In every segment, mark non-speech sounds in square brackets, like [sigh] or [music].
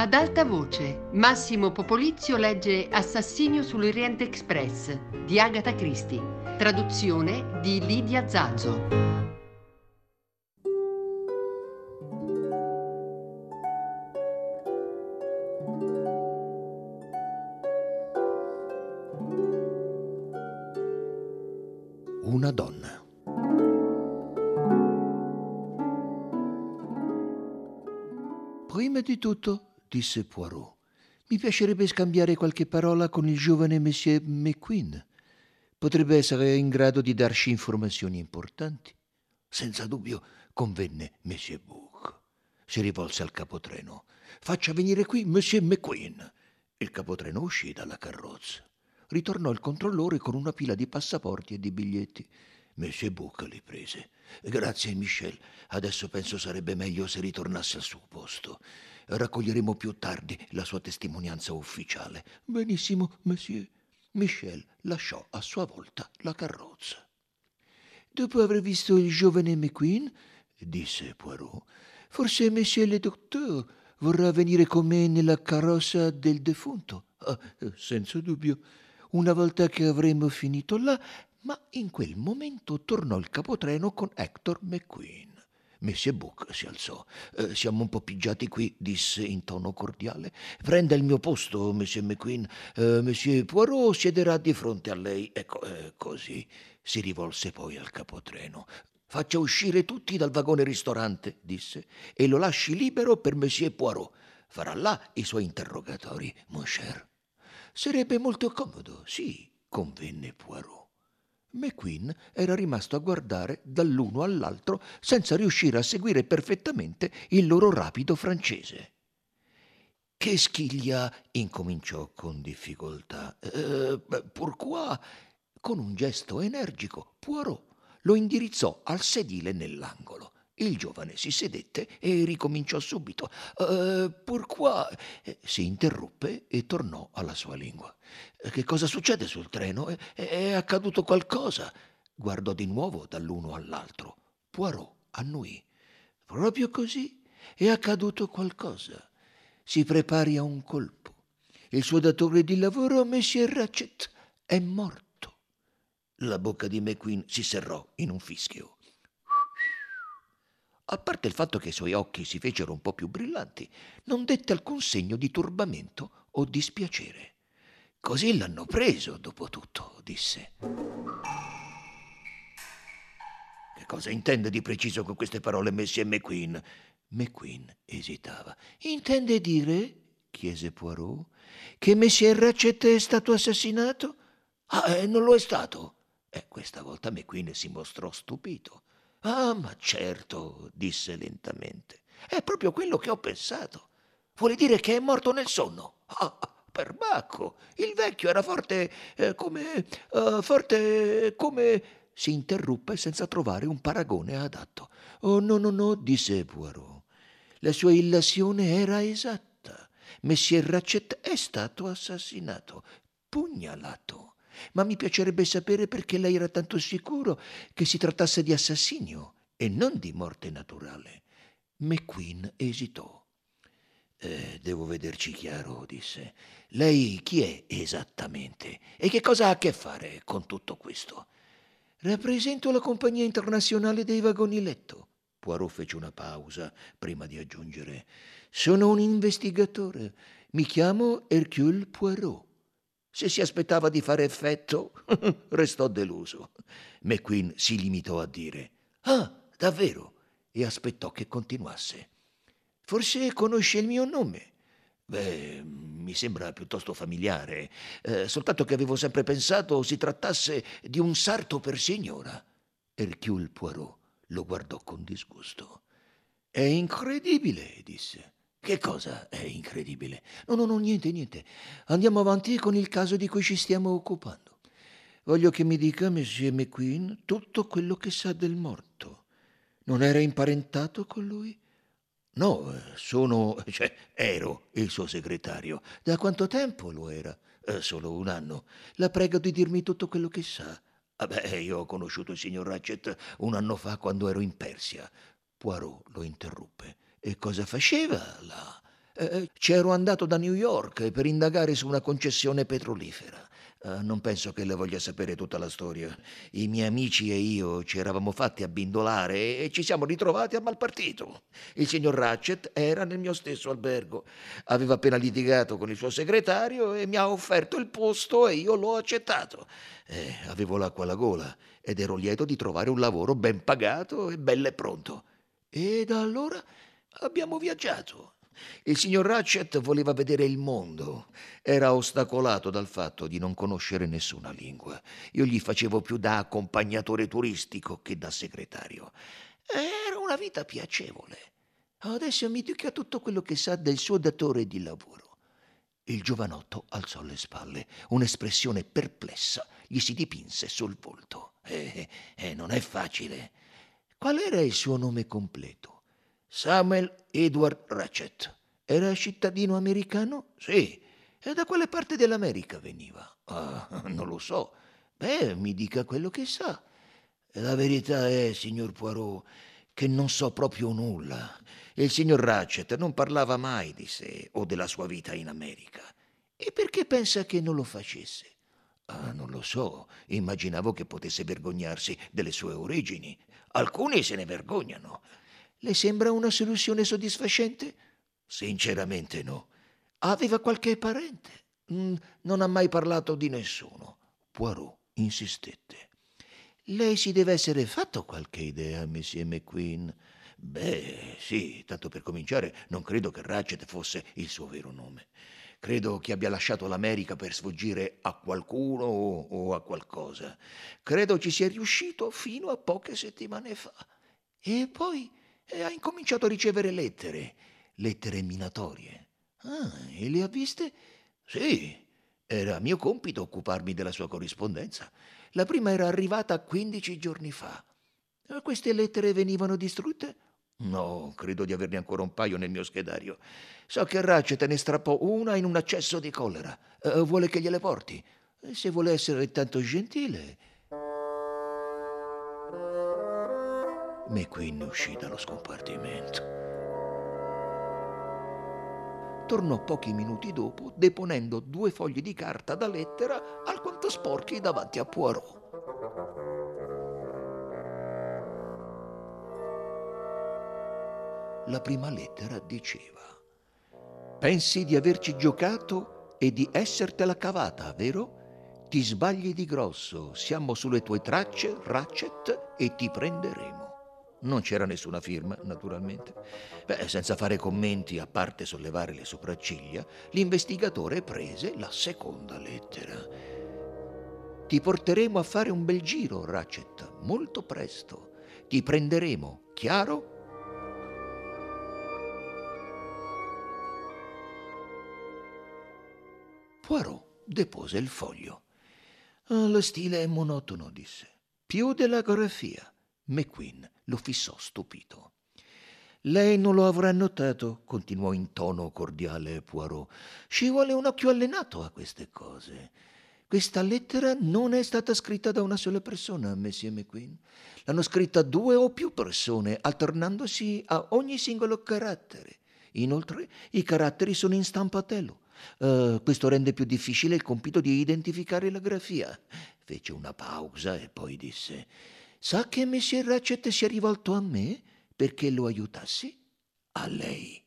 Ad alta voce, Massimo Popolizio legge Assassinio sull'Oriente Express di Agatha Christie, traduzione di Lidia Zazzo. Una donna. Prima di tutto, disse Poirot, mi piacerebbe scambiare qualche parola con il giovane Monsieur McQueen. Potrebbe essere in grado di darci informazioni importanti. Senza dubbio, convenne Monsieur Book. Si rivolse al capotreno. Faccia venire qui Monsieur McQueen. Il capotreno uscì dalla carrozza. Ritornò il controllore con una pila di passaporti e di biglietti. Monsieur Book li prese. Grazie, Michel. Adesso penso sarebbe meglio se ritornasse al suo posto. Raccoglieremo più tardi la sua testimonianza ufficiale. Benissimo, monsieur. Michel lasciò a sua volta la carrozza. Dopo aver visto il giovane McQueen, disse Poirot, forse monsieur le docteur vorrà venire con me nella carrozza del defunto. Ah, senza dubbio. Una volta che avremo finito là, ma in quel momento tornò il capotreno con Hector McQueen. Messie Book si alzò. Eh, siamo un po' pigiati qui, disse in tono cordiale. Prenda il mio posto, Monsieur McQueen. Eh, Monsieur Poirot siederà di fronte a lei. Ecco, eh, così. Si rivolse poi al capotreno. Faccia uscire tutti dal vagone ristorante, disse, e lo lasci libero per Monsieur Poirot. Farà là i suoi interrogatori, mon cher. Sarebbe molto comodo, sì, convenne Poirot. McQueen era rimasto a guardare dall'uno all'altro senza riuscire a seguire perfettamente il loro rapido francese. Che schiglia? incominciò con difficoltà. Eh, pourquoi? Con un gesto energico, Poirot lo indirizzò al sedile nell'angolo. Il giovane si sedette e ricominciò subito. Uh, pourquoi? Si interruppe e tornò alla sua lingua. Che cosa succede sul treno? È, è accaduto qualcosa. Guardò di nuovo dall'uno all'altro. Poirot annuì. Proprio così è accaduto qualcosa. Si prepari a un colpo. Il suo datore di lavoro, Monsieur Ratchet, è morto. La bocca di McQueen si serrò in un fischio. A parte il fatto che i suoi occhi si fecero un po' più brillanti, non dette alcun segno di turbamento o dispiacere. Così l'hanno preso, dopo tutto, disse. Che cosa intende di preciso con queste parole, Messie McQueen? McQueen esitava. Intende dire, chiese Poirot, che Messie Ratchet è stato assassinato? Ah, eh, non lo è stato. E questa volta McQueen si mostrò stupito. Ah, ma certo, disse lentamente. È proprio quello che ho pensato. Vuole dire che è morto nel sonno? Ah, perbacco. Il vecchio era forte eh, come. Uh, forte come. Si interruppe senza trovare un paragone adatto. Oh, no, no, no, disse Poirot. La sua illazione era esatta. Messie Ratchet è stato assassinato, pugnalato ma mi piacerebbe sapere perché lei era tanto sicuro che si trattasse di assassinio e non di morte naturale. McQueen esitò. Eh, devo vederci chiaro, disse. Lei chi è esattamente e che cosa ha a che fare con tutto questo? Rappresento la compagnia internazionale dei vagoni letto. Poirot fece una pausa prima di aggiungere. Sono un investigatore. Mi chiamo Hercule Poirot. Se si aspettava di fare effetto, [laughs] restò deluso. McQueen si limitò a dire: Ah, davvero? e aspettò che continuasse. Forse conosce il mio nome. Beh, mi sembra piuttosto familiare, eh, soltanto che avevo sempre pensato si trattasse di un sarto per signora. Hercule Poirot lo guardò con disgusto. È incredibile, disse. Che cosa è incredibile? No, no, no, niente, niente. Andiamo avanti con il caso di cui ci stiamo occupando. Voglio che mi dica, Monsieur McQueen, tutto quello che sa del morto. Non era imparentato con lui? No, sono, cioè, ero il suo segretario. Da quanto tempo lo era? Eh, solo un anno. La prego di dirmi tutto quello che sa. Vabbè, io ho conosciuto il signor Ratchet un anno fa quando ero in Persia. Poirot lo interruppe. E cosa faceva là? Eh, c'ero andato da New York per indagare su una concessione petrolifera. Uh, non penso che le voglia sapere tutta la storia. I miei amici e io ci eravamo fatti abbindolare e ci siamo ritrovati a malpartito. Il signor Ratchet era nel mio stesso albergo. Aveva appena litigato con il suo segretario e mi ha offerto il posto e io l'ho accettato. Eh, avevo l'acqua alla gola ed ero lieto di trovare un lavoro ben pagato e bello e pronto. E da allora abbiamo viaggiato. Il signor Ratchet voleva vedere il mondo. Era ostacolato dal fatto di non conoscere nessuna lingua. Io gli facevo più da accompagnatore turistico che da segretario. Era una vita piacevole. Adesso mi dica tutto quello che sa del suo datore di lavoro. Il giovanotto alzò le spalle. Un'espressione perplessa gli si dipinse sul volto. Eh, eh, non è facile. Qual era il suo nome completo? Samuel Edward Ratchet. Era cittadino americano? Sì. E da quale parte dell'America veniva? Ah, [laughs] non lo so. Beh, mi dica quello che sa. La verità è, signor Poirot, che non so proprio nulla. Il signor Ratchet non parlava mai di sé o della sua vita in America. E perché pensa che non lo facesse? Ah, non lo so. Immaginavo che potesse vergognarsi delle sue origini. Alcuni se ne vergognano. Le sembra una soluzione soddisfacente? Sinceramente no. Aveva qualche parente? Mm, non ha mai parlato di nessuno. Poirot insistette. Lei si deve essere fatto qualche idea, Monsieur McQueen. Beh, sì, tanto per cominciare, non credo che Ratchet fosse il suo vero nome. Credo che abbia lasciato l'America per sfuggire a qualcuno o, o a qualcosa. Credo ci sia riuscito fino a poche settimane fa. E poi e ha incominciato a ricevere lettere, lettere minatorie. Ah, e le ha viste? Sì, era mio compito occuparmi della sua corrispondenza. La prima era arrivata 15 giorni fa. Queste lettere venivano distrutte? No, credo di averne ancora un paio nel mio schedario. So che Ratchet ne strappò una in un accesso di collera. Uh, vuole che gliele porti? Se vuole essere tanto gentile, McQueen uscì dallo scompartimento. Tornò pochi minuti dopo, deponendo due fogli di carta da lettera alquanto sporchi davanti a Poirot. La prima lettera diceva: Pensi di averci giocato e di essertela cavata, vero? Ti sbagli di grosso, siamo sulle tue tracce, Ratchet, e ti prenderemo. Non c'era nessuna firma, naturalmente. Beh, senza fare commenti, a parte sollevare le sopracciglia, l'investigatore prese la seconda lettera. Ti porteremo a fare un bel giro, Ratchet, molto presto. Ti prenderemo, chiaro? Poirot depose il foglio. Lo stile è monotono, disse. Più della grafia. McQueen lo fissò stupito. Lei non lo avrà notato, continuò in tono cordiale Poirot. Ci vuole un occhio allenato a queste cose. Questa lettera non è stata scritta da una sola persona, Monsieur McQueen. L'hanno scritta due o più persone, alternandosi a ogni singolo carattere. Inoltre, i caratteri sono in stampatello. Uh, questo rende più difficile il compito di identificare la grafia. Fece una pausa e poi disse: Sa che Messie Ratchet si è rivolto a me perché lo aiutassi? A lei.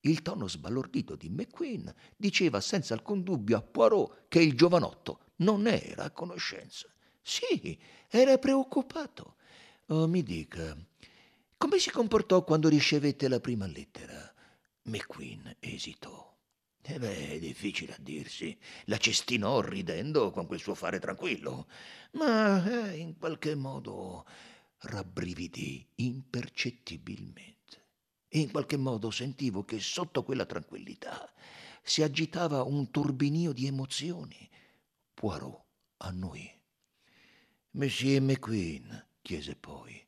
Il tono sbalordito di McQueen diceva senza alcun dubbio a Poirot che il giovanotto non era a conoscenza. Sì, era preoccupato. Oh, mi dica, come si comportò quando ricevette la prima lettera? McQueen esitò. Eh beh, è difficile a dirsi. La cestinò ridendo con quel suo fare tranquillo, ma eh, in qualche modo rabbrividì impercettibilmente. In qualche modo sentivo che sotto quella tranquillità si agitava un turbinio di emozioni. Poirot annuì. Monsieur McQueen, chiese poi,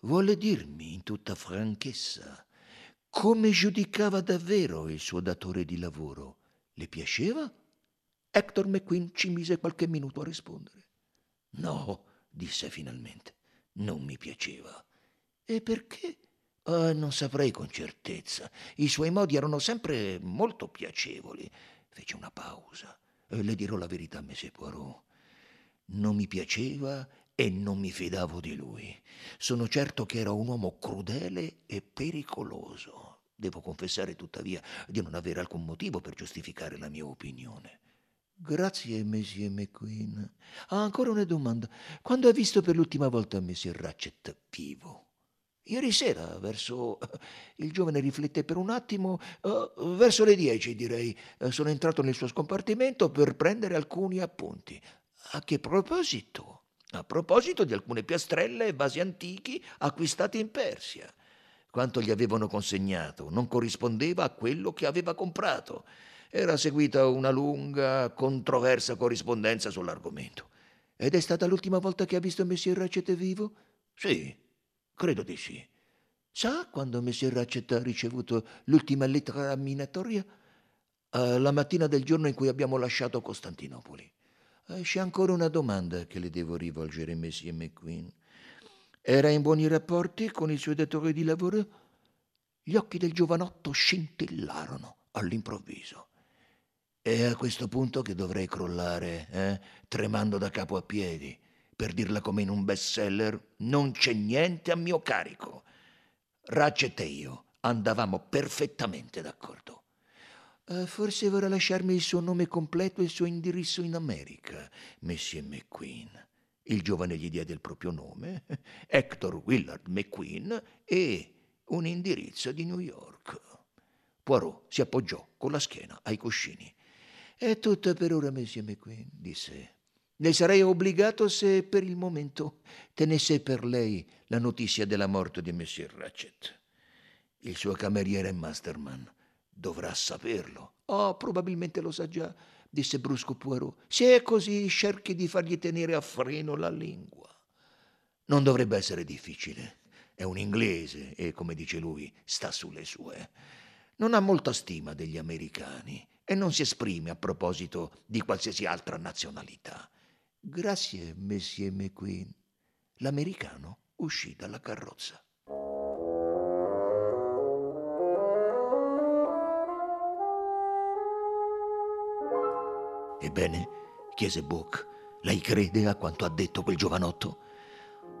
vuole dirmi in tutta franchezza come giudicava davvero il suo datore di lavoro. Le piaceva? Hector McQueen ci mise qualche minuto a rispondere. No, disse finalmente, non mi piaceva. E perché? Uh, non saprei con certezza. I suoi modi erano sempre molto piacevoli. Fece una pausa. E le dirò la verità, Messie Poirot. Non mi piaceva e non mi fidavo di lui. Sono certo che era un uomo crudele e pericoloso. Devo confessare tuttavia di non avere alcun motivo per giustificare la mia opinione. Grazie, Monsieur McQueen. Ah, ancora una domanda. Quando hai visto per l'ultima volta Monsieur Ratchet vivo? Ieri sera, verso... Il giovane riflette per un attimo, uh, verso le dieci direi. Uh, sono entrato nel suo scompartimento per prendere alcuni appunti. A che proposito? A proposito di alcune piastrelle e vasi antichi acquistati in Persia. Quanto gli avevano consegnato non corrispondeva a quello che aveva comprato. Era seguita una lunga, controversa corrispondenza sull'argomento. Ed è stata l'ultima volta che ha visto Messie Ratchet vivo? Sì, credo di sì. Sa quando Messie Ratchet ha ricevuto l'ultima lettera minatoria? Uh, la mattina del giorno in cui abbiamo lasciato Costantinopoli. Uh, c'è ancora una domanda che le devo rivolgere, Messie McQueen. Era in buoni rapporti con il suo datore di lavoro? Gli occhi del giovanotto scintillarono all'improvviso. È a questo punto che dovrei crollare, eh? tremando da capo a piedi. Per dirla come in un bestseller, non c'è niente a mio carico. Ratchet e io andavamo perfettamente d'accordo. Uh, forse vorrà lasciarmi il suo nome completo e il suo indirizzo in America, Monsieur McQueen. Il giovane gli diede il proprio nome, [laughs] Hector Willard McQueen, e un indirizzo di New York. Poirot si appoggiò con la schiena ai cuscini. È tutto per ora, Monsieur McQueen, disse. Ne sarei obbligato se per il momento tenesse per lei la notizia della morte di Monsieur Ratchet. Il suo cameriere Masterman dovrà saperlo. Oh, probabilmente lo sa già, disse brusco Poirot. Se è così, cerchi di fargli tenere a freno la lingua. Non dovrebbe essere difficile. È un inglese e, come dice lui, sta sulle sue. Non ha molta stima degli americani e non si esprime a proposito di qualsiasi altra nazionalità. Grazie, Monsieur McQueen. L'americano uscì dalla carrozza. Ebbene, chiese Book, lei crede a quanto ha detto quel giovanotto?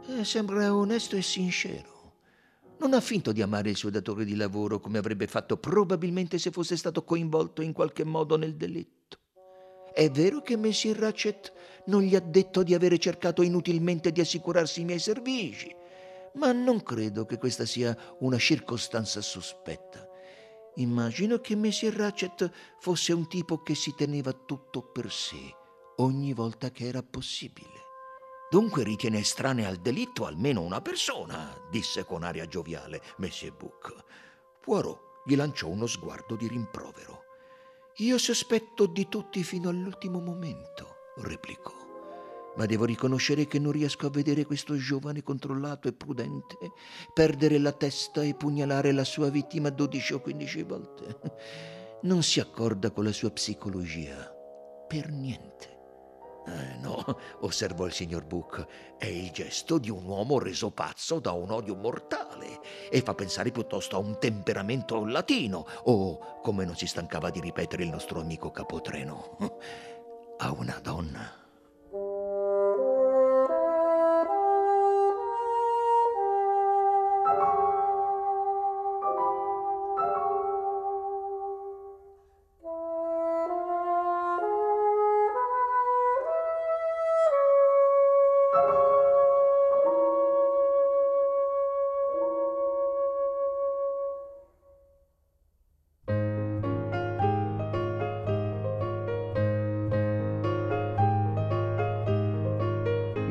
Eh, sembra onesto e sincero. Non ha finto di amare il suo datore di lavoro come avrebbe fatto probabilmente se fosse stato coinvolto in qualche modo nel delitto. È vero che Messie Ratchet non gli ha detto di avere cercato inutilmente di assicurarsi i miei servigi, ma non credo che questa sia una circostanza sospetta. Immagino che Messie Ratchet fosse un tipo che si teneva tutto per sé ogni volta che era possibile. Dunque ritiene estranea al delitto almeno una persona, disse con aria gioviale Monsieur Book. Poirot gli lanciò uno sguardo di rimprovero. Io sospetto di tutti fino all'ultimo momento, replicò. Ma devo riconoscere che non riesco a vedere questo giovane controllato e prudente perdere la testa e pugnalare la sua vittima dodici o quindici volte. Non si accorda con la sua psicologia. Per niente. Eh, no, osservò il signor Book, è il gesto di un uomo reso pazzo da un odio mortale e fa pensare piuttosto a un temperamento latino o, come non si stancava di ripetere il nostro amico capotreno, a una donna.